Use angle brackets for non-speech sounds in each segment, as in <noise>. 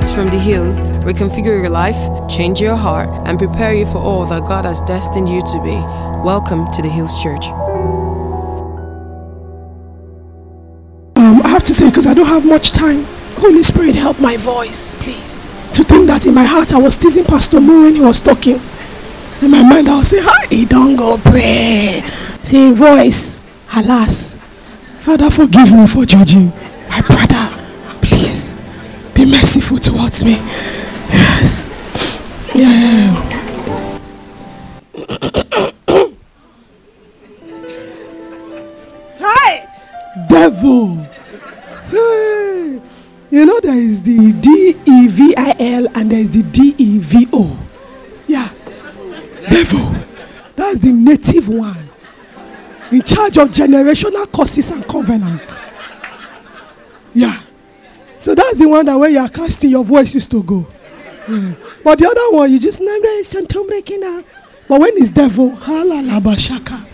Words from the Hills reconfigure your life, change your heart, and prepare you for all that God has destined you to be. Welcome to the Hills Church. Um, I have to say, because I don't have much time, Holy Spirit, help my voice, please. To think that in my heart I was teasing Pastor Mo when he was talking. In my mind, I was saying, Hi, don't go pray. Saying voice, alas. Father, forgive me for judging. My brother, please be merciful towards me. Yes. Yeah. Hi, devil. Hey. You know, there is the D E V I L and there is the D E V O. Yeah. Devil. That's the native one. In charge of generational curses and covenants. Yeah. So that's the one that when you are casting, your voice used to go. Yeah. But the other one, you just name it. But when it's devil, halalabashaka.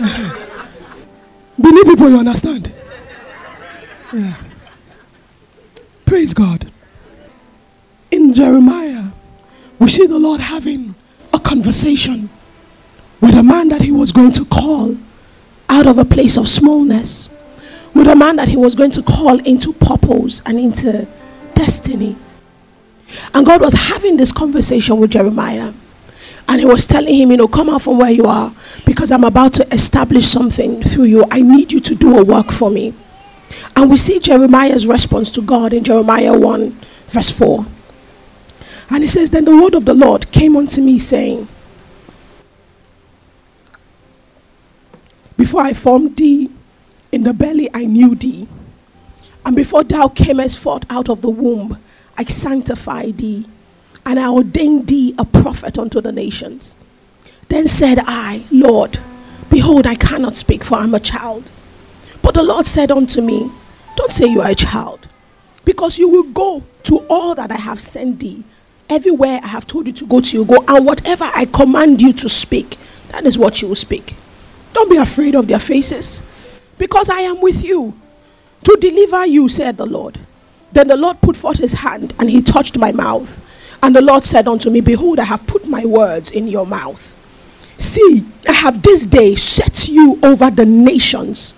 <laughs> Believe people, you understand. Yeah. Praise God. In Jeremiah, we see the Lord having a conversation with a man that he was going to call out of a place of smallness, with a man that he was going to call into purpose and into destiny. And God was having this conversation with Jeremiah. And he was telling him, you know, come out from where you are because I'm about to establish something through you. I need you to do a work for me. And we see Jeremiah's response to God in Jeremiah 1, verse 4. And he says, Then the word of the Lord came unto me, saying, Before I formed thee in the belly, I knew thee. And before thou camest forth out of the womb, I sanctified thee, and I ordained thee a prophet unto the nations. Then said I, Lord, behold, I cannot speak, for I am a child. But the Lord said unto me, Don't say you are a child, because you will go to all that I have sent thee. Everywhere I have told you to go to, you go, and whatever I command you to speak, that is what you will speak. Don't be afraid of their faces, because I am with you to deliver you, said the Lord. Then the Lord put forth his hand, and he touched my mouth. And the Lord said unto me, Behold, I have put my words in your mouth. See, I have this day set you over the nations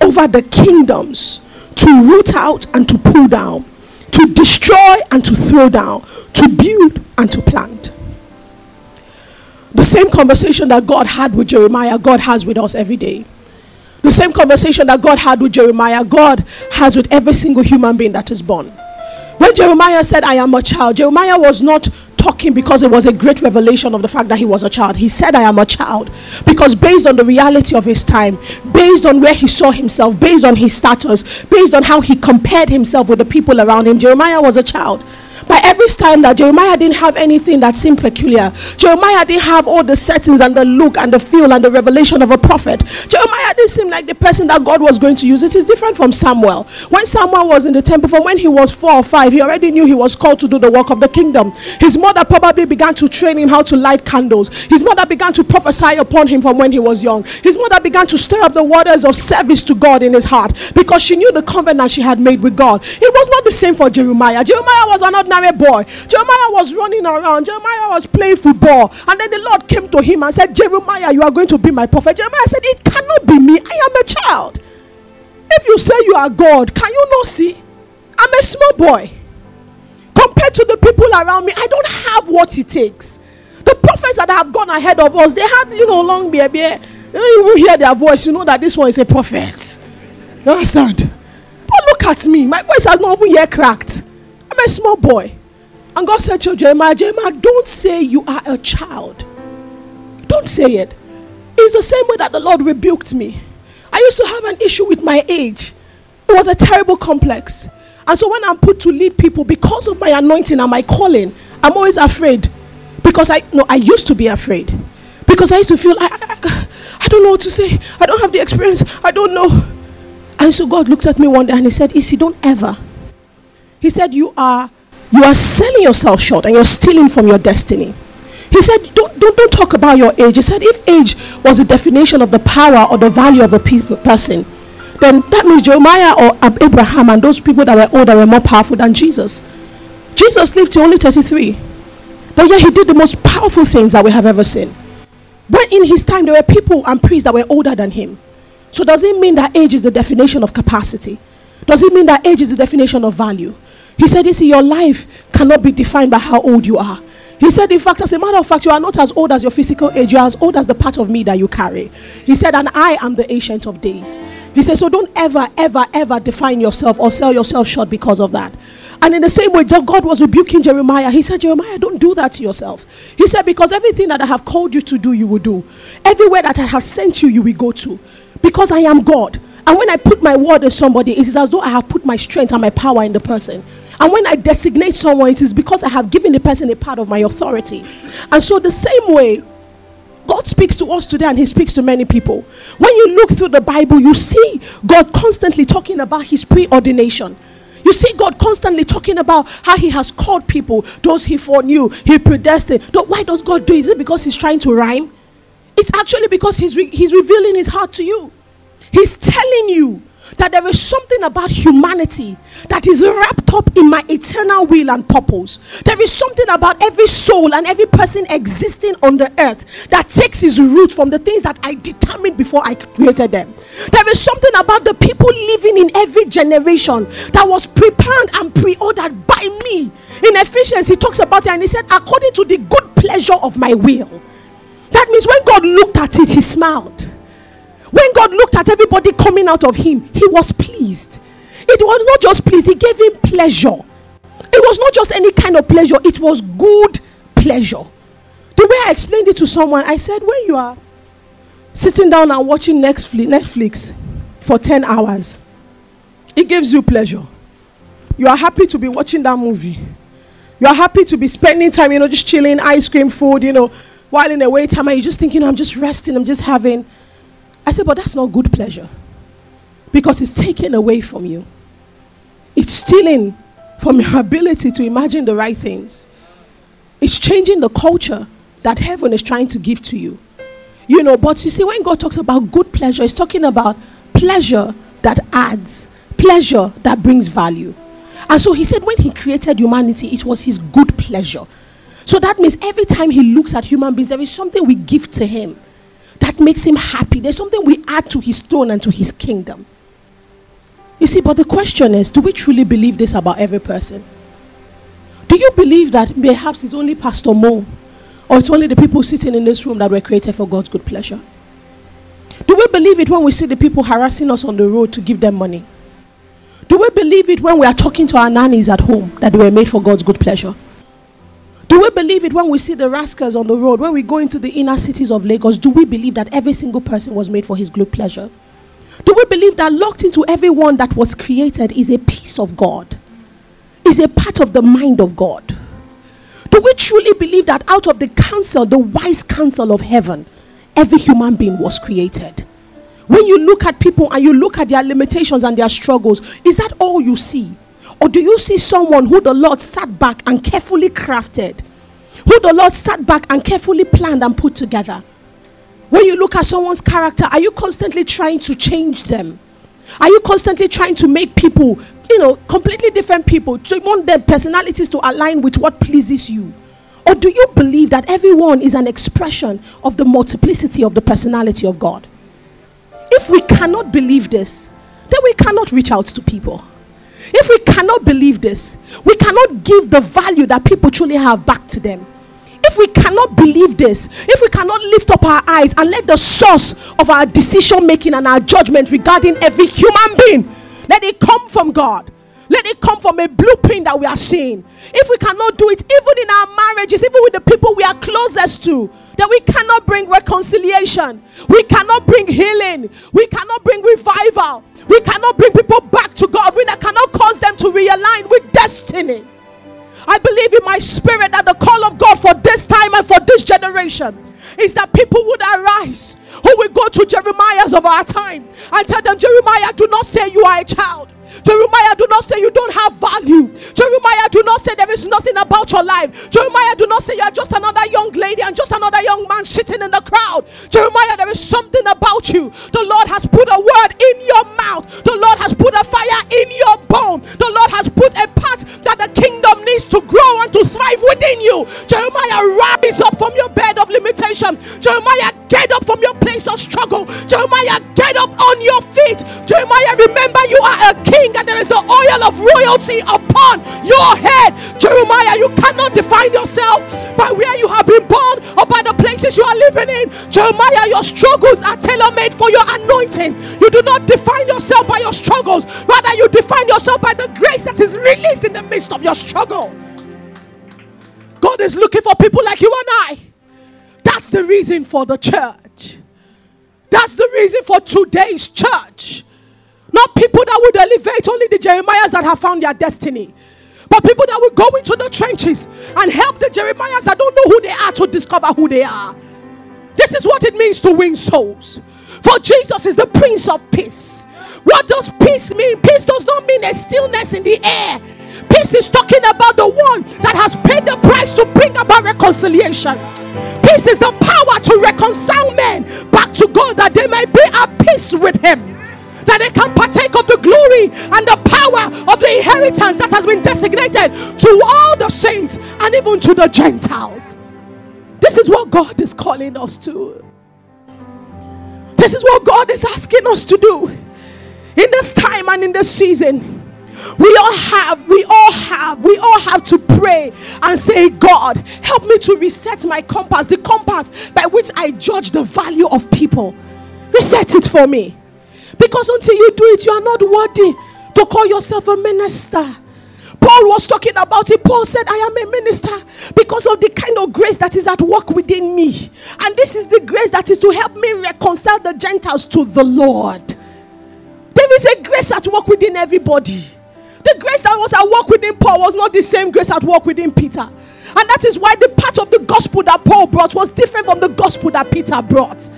over the kingdoms to root out and to pull down, to destroy and to throw down, to build and to plant. The same conversation that God had with Jeremiah, God has with us every day. The same conversation that God had with Jeremiah, God has with every single human being that is born. When Jeremiah said, I am a child, Jeremiah was not talking because it was a great revelation of the fact that he was a child. He said, I am a child. Because based on the reality of his time, based on where he saw himself, based on his status, based on how he compared himself with the people around him, Jeremiah was a child. By every standard, Jeremiah didn't have anything that seemed peculiar. Jeremiah didn't have all the settings and the look and the feel and the revelation of a prophet. Jeremiah didn't seem like the person that God was going to use. It is different from Samuel. When Samuel was in the temple, from when he was four or five, he already knew he was called to do the work of the kingdom. His mother probably began to train him how to light candles. His mother began to prophesy upon him from when he was young. His mother began to stir up the waters of service to God in his heart because she knew the covenant she had made with God. It was not the same for Jeremiah. Jeremiah was an ordinary boy. Jeremiah was running around. Jeremiah was playing football. And then the Lord came to him and said, Jeremiah, you are going to be my prophet. Jeremiah said, It cannot be me. I am a child. If you say you are God, can you not see? I'm a small boy. Compared to the people around me, I don't have what it takes. The prophets that have gone ahead of us, they had, you know, long beard. You will hear their voice, you know that this one is a prophet. You understand? But look at me. My voice has not even yet cracked. A small boy. And God said to Jeremiah, Jeremiah, don't say you are a child. Don't say it. It's the same way that the Lord rebuked me. I used to have an issue with my age. It was a terrible complex. And so when I'm put to lead people because of my anointing and my calling, I'm always afraid. Because I no, I used to be afraid. Because I used to feel I, I, I don't know what to say. I don't have the experience. I don't know. And so God looked at me one day and he said, Issy, don't ever. He said, You are you are selling yourself short and you're stealing from your destiny. He said, don't, don't, don't talk about your age. He said, if age was a definition of the power or the value of a pe- person, then that means Jeremiah or Abraham and those people that were older were more powerful than Jesus. Jesus lived to only 33. But yet he did the most powerful things that we have ever seen. When in his time there were people and priests that were older than him. So does it mean that age is the definition of capacity? Does it mean that age is the definition of value? He said, You see, your life cannot be defined by how old you are. He said, In fact, as a matter of fact, you are not as old as your physical age, you are as old as the part of me that you carry. He said, And I am the ancient of days. He said, So don't ever, ever, ever define yourself or sell yourself short because of that. And in the same way, God was rebuking Jeremiah. He said, Jeremiah, don't do that to yourself. He said, Because everything that I have called you to do, you will do. Everywhere that I have sent you, you will go to. Because I am God. And when I put my word in somebody, it is as though I have put my strength and my power in the person. And when I designate someone, it is because I have given the person a part of my authority. And so, the same way, God speaks to us today and He speaks to many people. When you look through the Bible, you see God constantly talking about His preordination. You see God constantly talking about how He has called people, those He foreknew, He predestined. Why does God do it? Is it because He's trying to rhyme? It's actually because He's, re- he's revealing His heart to you. He's telling you that there is something about humanity that is wrapped up in my eternal will and purpose. There is something about every soul and every person existing on the earth that takes its root from the things that I determined before I created them. There is something about the people living in every generation that was prepared and pre-ordered by me. In Ephesians, he talks about it and he said, according to the good pleasure of my will. That means when God looked at it, he smiled. When God looked at everybody coming out of him, he was pleased. It was not just pleased, he gave him pleasure. It was not just any kind of pleasure, it was good pleasure. The way I explained it to someone, I said, when you are sitting down and watching Netflix for 10 hours, it gives you pleasure. You are happy to be watching that movie. You are happy to be spending time, you know, just chilling, ice cream, food, you know, while in a wait time, and you're just thinking, I'm just resting, I'm just having. I said, but that's not good pleasure because it's taken away from you. It's stealing from your ability to imagine the right things. It's changing the culture that heaven is trying to give to you. You know, but you see, when God talks about good pleasure, He's talking about pleasure that adds, pleasure that brings value. And so He said, when He created humanity, it was His good pleasure. So that means every time He looks at human beings, there is something we give to Him that makes him happy. There's something we add to his throne and to his kingdom. You see, but the question is do we truly believe this about every person? Do you believe that perhaps it's only Pastor Mo or it's only the people sitting in this room that were created for God's good pleasure? Do we believe it when we see the people harassing us on the road to give them money? Do we believe it when we are talking to our nannies at home that they were made for God's good pleasure? Do we believe it when we see the rascals on the road, when we go into the inner cities of Lagos? Do we believe that every single person was made for his good pleasure? Do we believe that locked into everyone that was created is a piece of God, is a part of the mind of God? Do we truly believe that out of the counsel, the wise counsel of heaven, every human being was created? When you look at people and you look at their limitations and their struggles, is that all you see? Or do you see someone who the Lord sat back and carefully crafted? Who the Lord sat back and carefully planned and put together? When you look at someone's character, are you constantly trying to change them? Are you constantly trying to make people, you know, completely different people? Do you want their personalities to align with what pleases you? Or do you believe that everyone is an expression of the multiplicity of the personality of God? If we cannot believe this, then we cannot reach out to people. If we cannot believe this, we cannot give the value that people truly have back to them. If we cannot believe this, if we cannot lift up our eyes and let the source of our decision making and our judgment regarding every human being let it come from God. Let it come from a blueprint that we are seeing. If we cannot do it, even in our marriages, even with the people we are closest to, that we cannot bring reconciliation, we cannot bring healing, we cannot bring revival, we cannot bring people back to God, we cannot cause them to realign with destiny. I believe in my spirit that the call of God for this time and for this generation is that people would arise who will go to Jeremiah's of our time and tell them, Jeremiah, do not say you are a child. Jeremiah, do not say you don't have value. Jeremiah, do not say there is nothing about your life. Jeremiah, do not say you are just another young lady and just another young man sitting in the crowd. Jeremiah, there is something about you. The Lord has put a word in your mouth, the Lord has put a fire in your bone, the Lord has put a part that the kingdom needs to grow and to thrive within you. Jeremiah, rise up from your bed of limitation. Jeremiah, get up from your place of struggle. Jeremiah, Jeremiah, remember you are a king and there is the oil of royalty upon your head. Jeremiah, you cannot define yourself by where you have been born or by the places you are living in. Jeremiah, your struggles are tailor made for your anointing. You do not define yourself by your struggles, rather, you define yourself by the grace that is released in the midst of your struggle. God is looking for people like you and I. That's the reason for the church. That's the reason for today's church. Not people that would elevate only the Jeremiahs that have found their destiny, but people that will go into the trenches and help the Jeremiahs that don't know who they are to discover who they are. This is what it means to win souls. For Jesus is the Prince of Peace. What does peace mean? Peace does not mean a stillness in the air. Peace is talking about the one that has paid the price to bring about reconciliation. Peace is the power to reconcile men back to God that they may be at peace with Him. That they can partake of the glory and the power of the inheritance that has been designated to all the saints and even to the Gentiles. This is what God is calling us to. This is what God is asking us to do in this time and in this season. We all have, we all have, we all have to pray and say, God, help me to reset my compass, the compass by which I judge the value of people. Reset it for me. Because until you do it, you are not worthy to call yourself a minister. Paul was talking about it. Paul said, I am a minister because of the kind of grace that is at work within me. And this is the grace that is to help me reconcile the Gentiles to the Lord. There is a grace at work within everybody. The grace that was at work within Paul was not the same grace at work within Peter. And that is why the part of the gospel that Paul brought was different from the gospel that Peter brought.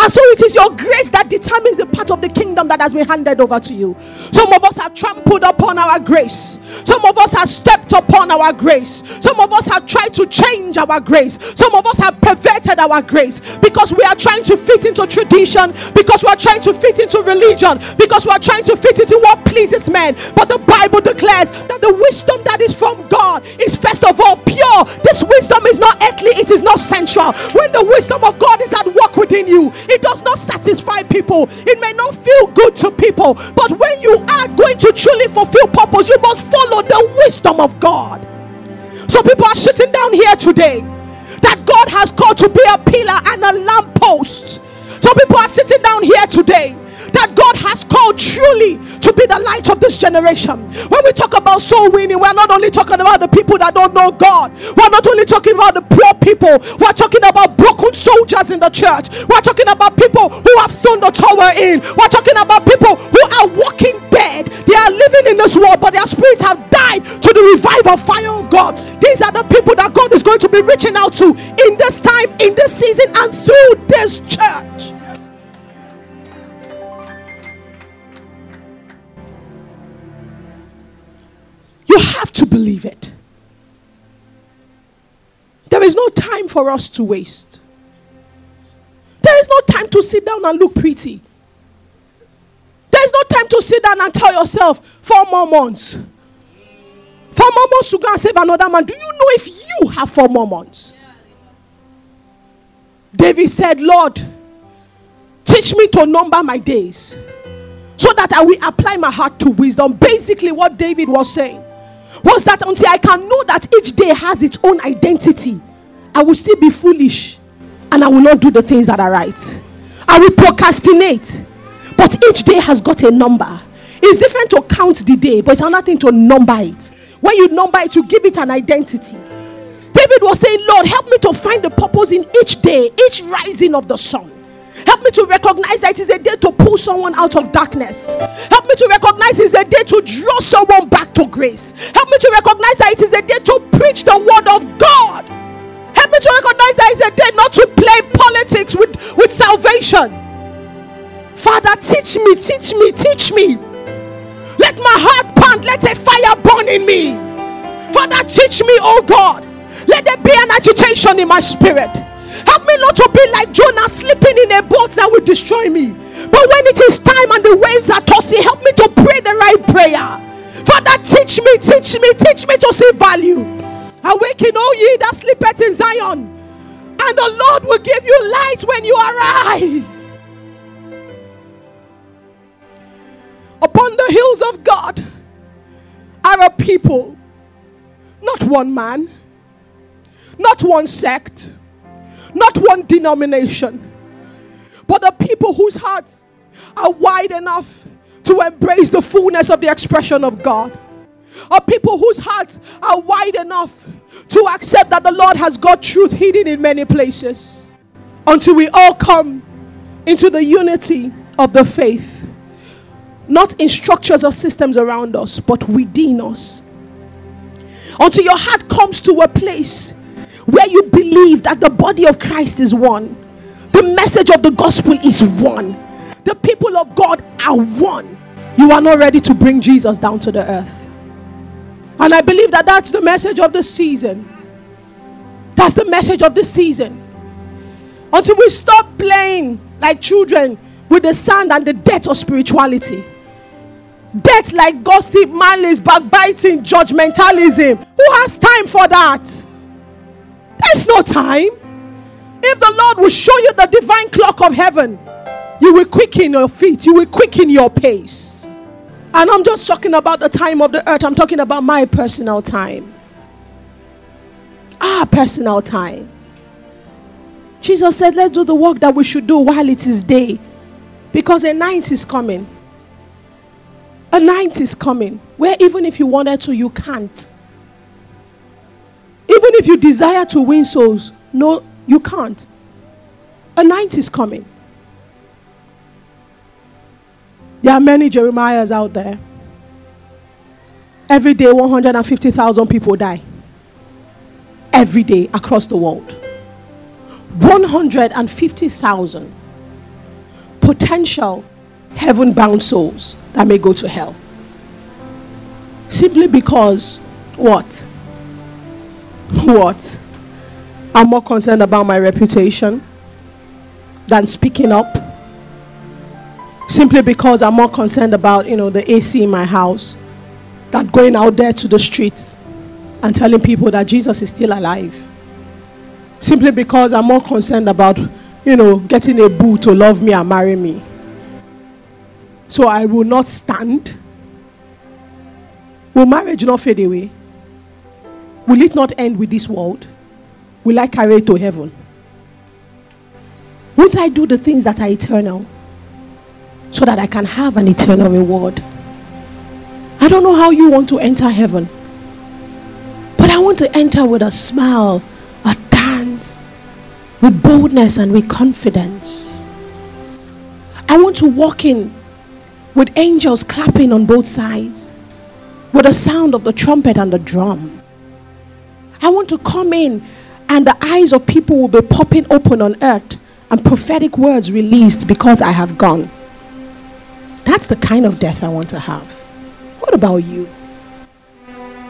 And so it is your grace that determines the part of the kingdom that has been handed over to you. Some of us have trampled upon our grace. Some of us have stepped upon our grace. Some of us have tried to change our grace. Some of us have perverted our grace because we are trying to fit into tradition, because we are trying to fit into religion, because we are trying to fit into what pleases men. But the Bible declares that the wisdom that is from God is first of all pure. This wisdom is not earthly, it is not sensual. When the wisdom of God is at work within you, it does not satisfy people. It may not feel good to people. But when you are going to truly fulfill purpose, you must follow the wisdom of God. So people are sitting down here today that God has called to be a pillar and a lamppost. So people are sitting down here today that God has called truly to be the light of this generation. When we talk about soul winning, we're not only talking about the people that don't know God, we're not only talking about the poor people, we're talking about broken soldiers in the church, we're talking about people who have thrown the tower in, we're talking about people who are walking dead. They are living in this world, but their spirits have died to the revival fire of God. These are the people that God is going to be reaching out to for us to waste. There is no time to sit down and look pretty. There is no time to sit down and tell yourself, four more months. Four more months to go and save another man. Do you know if you have four more months? David said, Lord, teach me to number my days so that I will apply my heart to wisdom. Basically, what David was saying was that until I can know that each day has its own identity, I will still be foolish and I will not do the things that are right. I will procrastinate, but each day has got a number. It's different to count the day, but it's another thing to number it. When you number it, you give it an identity. David was saying, Lord, help me to find the purpose in each day, each rising of the sun. Help me to recognize that it is a day to pull someone out of darkness. Help me to recognize it is a day to draw someone back to grace. Help me to recognize that it is a day to preach the word of God. Me to recognize that it's a day not to play politics with, with salvation. Father, teach me, teach me, teach me. Let my heart pant, let a fire burn in me. Father, teach me, oh God. Let there be an agitation in my spirit. Help me not to be like Jonah, sleeping in a boat that will destroy me. But when it is time and the waves are tossing, help me to pray the right prayer. Father, teach me, teach me, teach me to see value. Awaken, O ye that sleepeth in Zion, and the Lord will give you light when you arise. Upon the hills of God are a people, not one man, not one sect, not one denomination, but the people whose hearts are wide enough to embrace the fullness of the expression of God. A people whose hearts are wide enough to accept that the Lord has got truth hidden in many places. Until we all come into the unity of the faith, not in structures or systems around us, but within us. Until your heart comes to a place where you believe that the body of Christ is one, the message of the gospel is one, the people of God are one. You are not ready to bring Jesus down to the earth. And I believe that that's the message of the season. That's the message of the season. Until we stop playing like children with the sand and the debt of spirituality. Debt like gossip, malice, backbiting, judgmentalism. Who has time for that? There's no time. If the Lord will show you the divine clock of heaven, you will quicken your feet, you will quicken your pace. And I'm just talking about the time of the earth, I'm talking about my personal time. Our personal time. Jesus said, Let's do the work that we should do while it is day. Because a night is coming. A night is coming where even if you wanted to, you can't. Even if you desire to win souls, no, you can't. A night is coming. There are many Jeremiahs out there. Every day, 150,000 people die. Every day across the world. 150,000 potential heaven bound souls that may go to hell. Simply because what? What? I'm more concerned about my reputation than speaking up. Simply because I'm more concerned about, you know, the AC in my house than going out there to the streets and telling people that Jesus is still alive. Simply because I'm more concerned about, you know, getting a boo to love me and marry me. So I will not stand. Will marriage not fade away? Will it not end with this world? Will I carry it to heaven? Won't I do the things that are eternal so that I can have an eternal reward? I don't know how you want to enter heaven, but I want to enter with a smile, a dance, with boldness and with confidence. I want to walk in with angels clapping on both sides, with the sound of the trumpet and the drum. I want to come in and the eyes of people will be popping open on earth and prophetic words released because I have gone. That's the kind of death I want to have. What about you?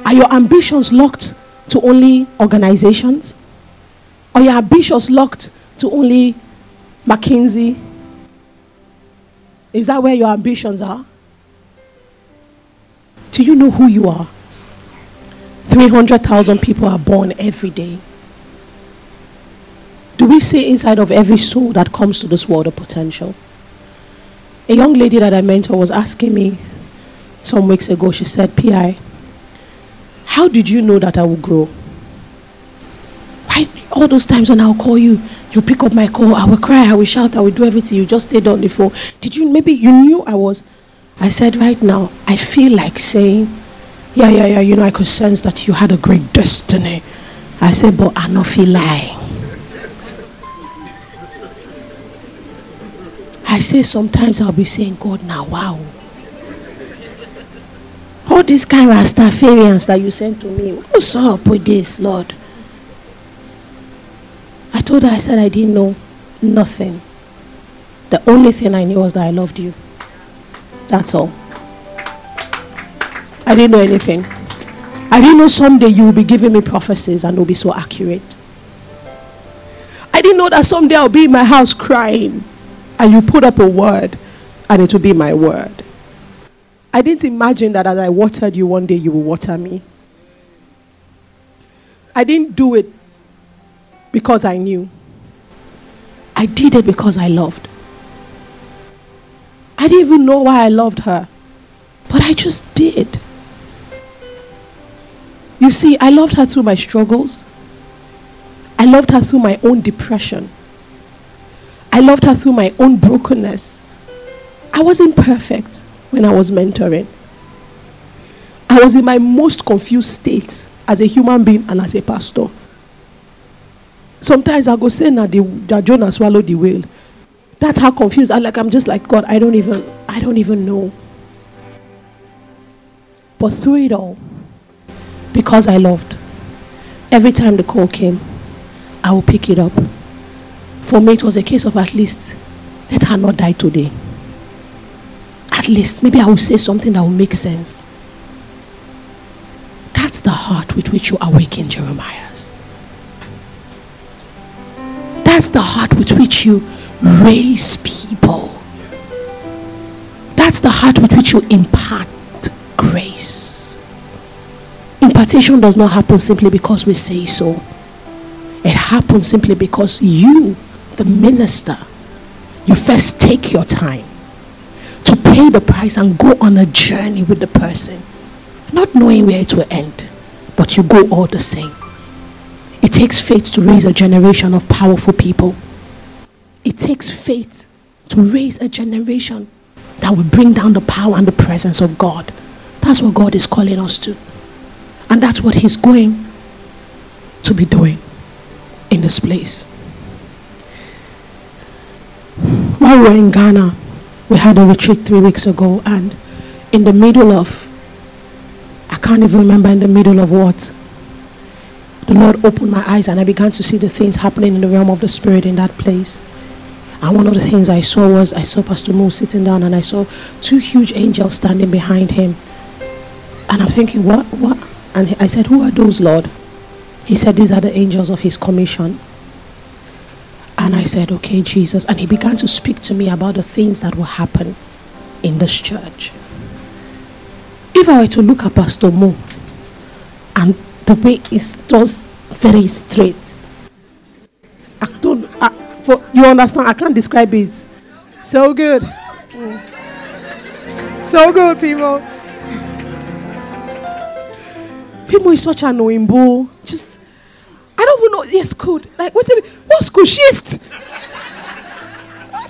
Are your ambitions locked to only organizations? Are your ambitions locked to only McKinsey? Is that where your ambitions are? Do you know who you are? 300,000 people are born every day. Do we see inside of every soul that comes to this world a potential? A young lady that I mentor was asking me some weeks ago, she said, PI, how did you know that I would grow? Why all those times when I'll call you, you pick up my call, I will cry, I will shout, I will do everything. You just stayed on the phone. Did you maybe you knew I was? I said, right now, I feel like saying, yeah, yeah, yeah, you know, I could sense that you had a great destiny. I said, but I not feel like. I say sometimes I'll be saying, God, now wow. All these kind of Rastafarians that you sent to me, what's up with this, Lord? I told her, I said I didn't know nothing. The only thing I knew was that I loved you. That's all. I didn't know anything. I didn't know someday you will be giving me prophecies and they'll be so accurate. I didn't know that someday I'll be in my house crying and you put up a word and it will be my word. I didn't imagine that as I watered you, one day you will water me. I didn't do it because I knew. I did it because I loved. I didn't even know why I loved her, but I just did. You see, I loved her through my struggles. I loved her through my own depression. I loved her through my own brokenness. I wasn't perfect when I was mentoring. I was in my most confused state as a human being and as a pastor. Sometimes I go say now that Jonah swallowed the whale. That's how confused I like. I'm just like God. I don't even. I don't even know. But through it all, because I loved, every time the call came, I will pick it up. For me, it was a case of at least let her not die today. At least, maybe I will say something that will make sense. That's the heart with which you awaken Jeremiah's. That's the heart with which you raise people. That's the heart with which you impart grace. Impartation does not happen simply because we say so. It happens simply because you, the minister, you first take your time to pay the price and go on a journey with the person, not knowing where it will end, but you go all the same. It takes faith to raise a generation of powerful people. It takes faith to raise a generation that will bring down the power and the presence of God. That's what God is calling us to. And that's what He's going to be doing in this place. While we were in Ghana, we had a retreat three weeks ago, and in the middle of, I can't even remember in the middle of what, the Lord opened my eyes and I began to see the things happening in the realm of the Spirit in that place. And one of the things I saw was I saw Pastor Mo sitting down and I saw two huge angels standing behind him. And I'm thinking, what? What? And I said, Who are those, Lord? He said, These are the angels of his commission. And I said, Okay, Jesus. And he began to speak to me about the things that will happen in this church. If I were to look at Pastor Mo and the way is just very straight, I don't, I, for, you understand? I can't describe it. So good. So good, people. People is such an oyinbo. Just, I don't even know. Yes, good. Like, what? What school shift?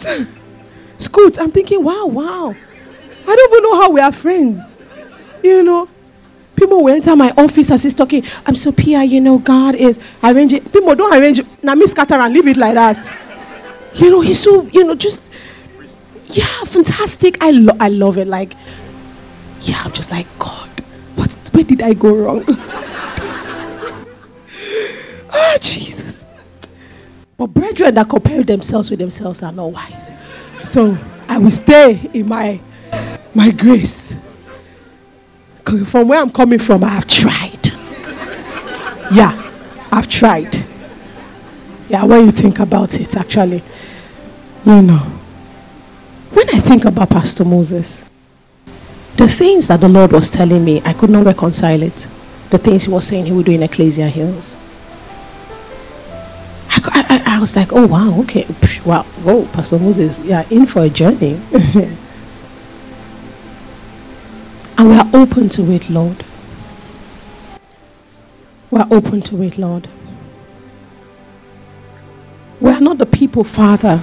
<laughs> Scoot. I'm thinking, wow, wow. I don't even know how we are friends. You know, people will enter my office as he's talking. I'm so Pia, you know, God is arranging. People don't arrange. Now, me scatter and leave it like that. You know, he's so, you know, just, yeah, fantastic. I, lo- I love it. Like, yeah, I'm just like, God, what, where did I go wrong? <laughs> ah, Jesus. But brethren that compare themselves with themselves are not wise. So I will stay in my my grace. From where I'm coming from, I have tried. Yeah, I've tried. Yeah, when you think about it, actually, you know. When I think about Pastor Moses, the things that the Lord was telling me, I could not reconcile it. The things he was saying he would do in Ecclesia Hills. I, I, I was like, oh wow, okay, wow, whoa, Pastor Moses, you are in for a journey. <laughs> and we are open to it, Lord. We are open to it, Lord. We are not the people, Father,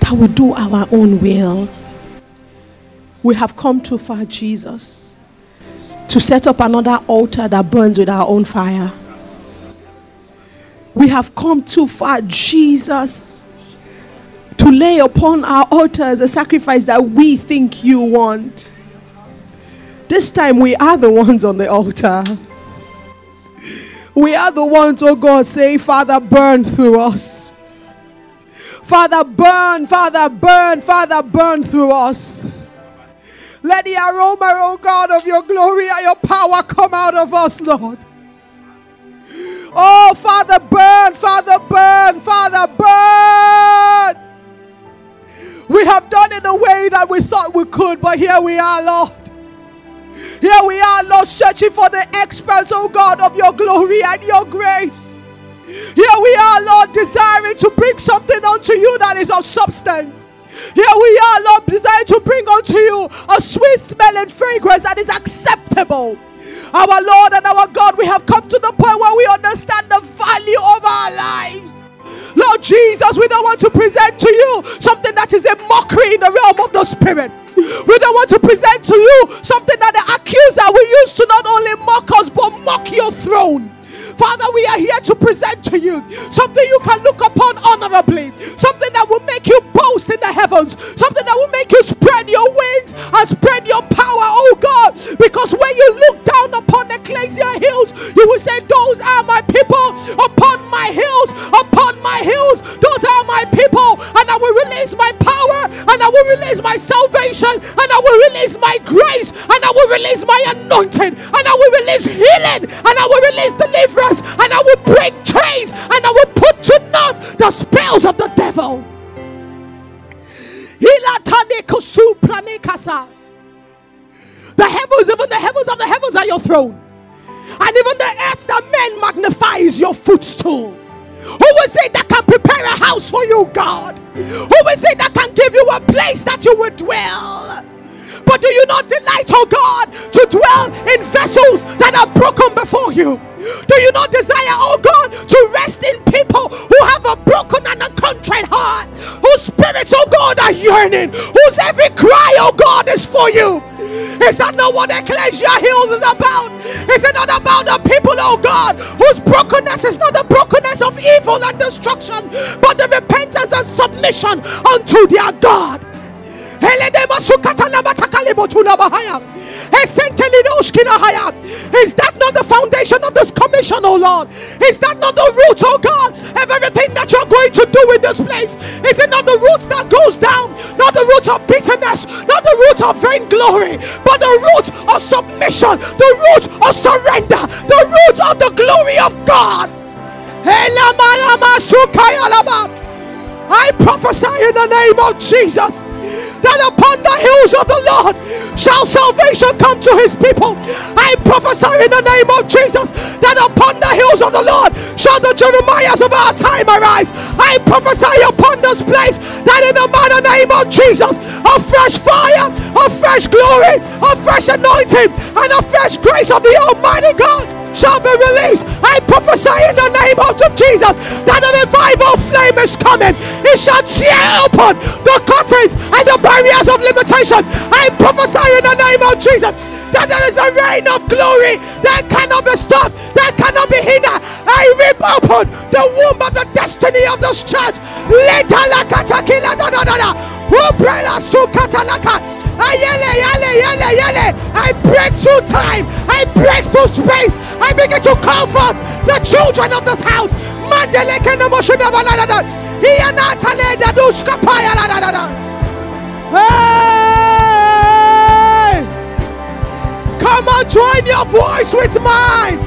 that will do our own will. We have come too far, Jesus, to set up another altar that burns with our own fire. We have come too far, Jesus, to lay upon our altars a sacrifice that we think you want. This time we are the ones on the altar. We are the ones, oh God, saying, Father, burn through us. Father, burn, Father, burn, Father, burn through us. Let the aroma, oh God, of your glory and your power come out of us, Lord. Oh, Father, burn, Father, burn, Father, burn. We have done it the way that we thought we could, but here we are, Lord. Here we are, Lord, searching for the experts, oh God, of your glory and your grace. Here we are, Lord, desiring to bring something unto you that is of substance. Here we are, Lord, desiring to bring unto you a sweet smelling fragrance that is acceptable. Our Lord and our God, we have come to the point where we understand the value of our lives. Lord Jesus, we don't want to present to you something that is a mockery in the realm of the spirit. We don't want to present to you something that the accuser will use to not only mock us but mock your throne. Father, we are here to present to you something throne. And even the earth that men magnify is your footstool. Who will say that can prepare a house for you, God? Who will say that can give you a place that you would dwell? But do you not delight, oh God, to dwell in vessels that are broken before you? Do you not desire, oh God, to rest in people who have a broken and a contrite heart, whose spirits, oh God, are yearning, whose every cry, oh God, is for you? Is that not what Ecclesia Hills is about? Destruction, but the repentance and submission unto their God? Is that not the foundation of this commission, oh Lord? Is that not the root, oh God, of everything that you're going to do in this place? Is it not the roots that goes down? Not the root of bitterness, not the root of vainglory, but the root of submission, the root of surrender, the root of the glory of God. I prophesy in the name of Jesus that upon the hills of the Lord shall salvation come to his people. I prophesy in the name of Jesus that upon the hills of the Lord shall the Jeremiahs of our time arise. I prophesy upon this place that in the mighty name of Jesus, a fresh fire, a fresh glory, a fresh anointing, and a fresh grace of the Almighty God shall be released. I prophesy in the name of Jesus that a revival flame is coming. It shall tear open the curtains and the barriers of limitation. I prophesy in the name of Jesus that there is a reign of glory that cannot be stopped, that cannot be hindered. I rip open the womb of the destiny of this church. I break through time. I break through space. I begin to comfort the children of this house. Hey! Come on, join your voice with mine.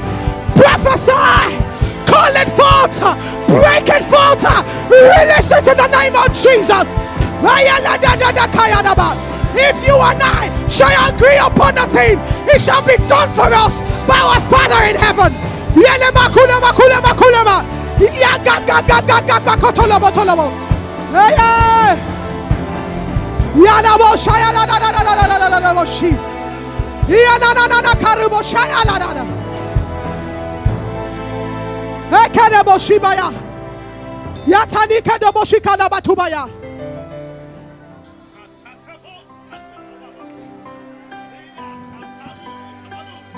Prophesy. Call it forth. Break it forth. Release it in the name of Jesus. If you and I shall agree upon a thing, it shall be done for us our Father in heaven. Yale makule makule bakulama. Yana woshaya la da washi. Yana cariboshaya. He kenaboshibaya. Yatani kadoboshika na batubaya.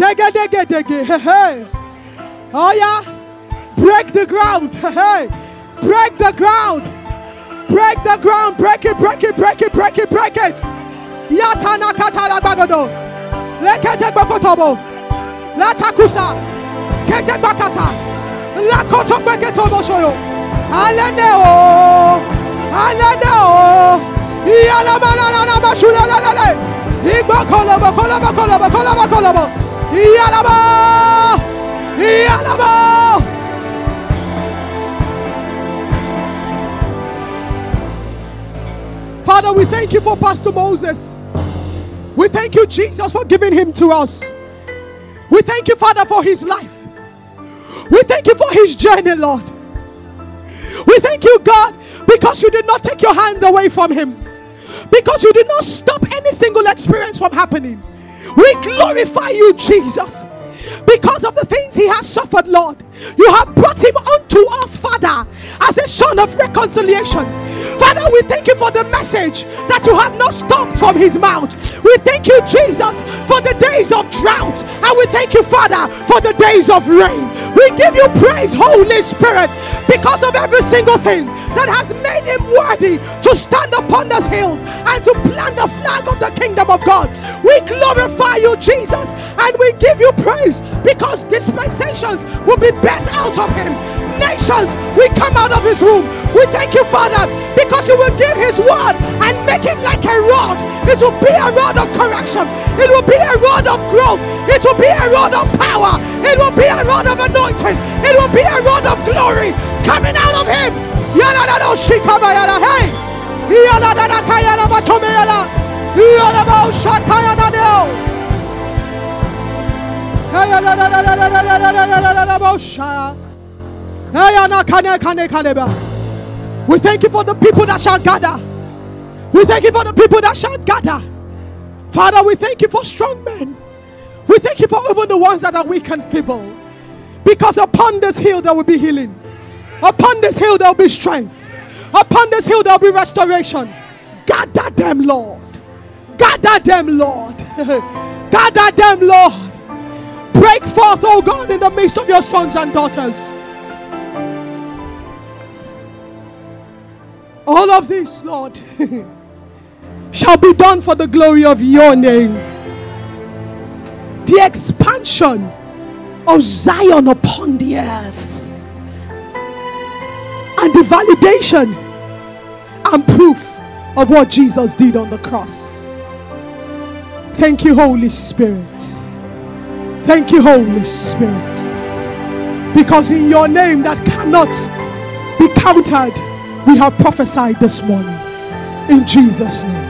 Dege, dege, dege. Hey, hey. Oh, yeah. Break the ground. Hey. Break the ground. Break the ground. Break it, break it, break it, break it, break it. Yatana katala bagodo. Lekete bakotobo. Latakusa. Kete bakata. Lakoto beketobo shoyo. Aleneo. Aleneo. Yalabalala la bashula la la la. Igbo kolobo kolobo kolobo kolobo kolobo. Yalaba! Yalaba! Father, we thank you for Pastor Moses. We thank you, Jesus, for giving him to us. We thank you, Father, for his life. We thank you for his journey, Lord. We thank you, God, because you did not take your hand away from him, because you did not stop any single experience from happening. We glorify you, Jesus because of the things he has suffered, Lord. You have brought him unto us, Father, as a son of reconciliation. Father, we thank you for the message that you have not stopped from his mouth. We thank you, Jesus, for the days of drought, and we thank you, Father, for the days of rain. We give you praise, Holy Spirit, because of every single thing that has made him worthy to stand upon those hills and to plant the flag of the kingdom of God. We glorify you, Jesus, and we give you praise because dispensations will be birthed out of him. Nations we come out of his womb. We thank you, Father, because you will give his word and make it like a rod. It will be a rod of correction, it will be a rod of growth, it will be a rod of power, it will be a rod of anointing, it will be a rod of glory coming out of him. Hey. We thank you for the people that shall gather. We thank you for the people that shall gather. Father, we thank you for strong men. We thank you for even the ones that are weak and feeble. Because upon this hill there will be healing. Upon this hill there will be strength. Upon this hill there will be restoration. Gather them, Lord. Gather them, Lord. Gather them, Lord. Break forth, oh God, in the midst of your sons and daughters. All of this, Lord, <laughs> shall be done for the glory of your name. The expansion of Zion upon the earth and the validation and proof of what Jesus did on the cross. Thank you, Holy Spirit. Thank you, Holy Spirit. Because in your name that cannot be counted, we have prophesied this morning. In Jesus' name.